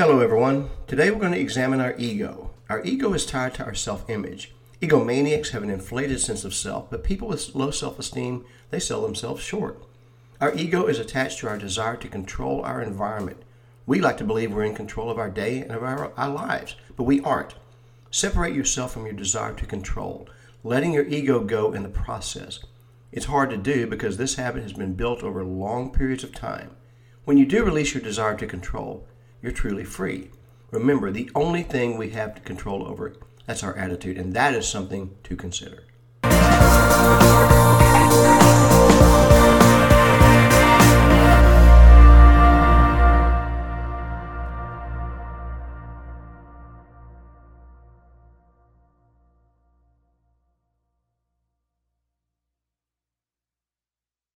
Hello, everyone. Today we're going to examine our ego. Our ego is tied to our self image. Egomaniacs have an inflated sense of self, but people with low self esteem, they sell themselves short. Our ego is attached to our desire to control our environment. We like to believe we're in control of our day and of our, our lives, but we aren't. Separate yourself from your desire to control, letting your ego go in the process. It's hard to do because this habit has been built over long periods of time. When you do release your desire to control, you're truly free. Remember, the only thing we have to control over, that's our attitude, and that is something to consider.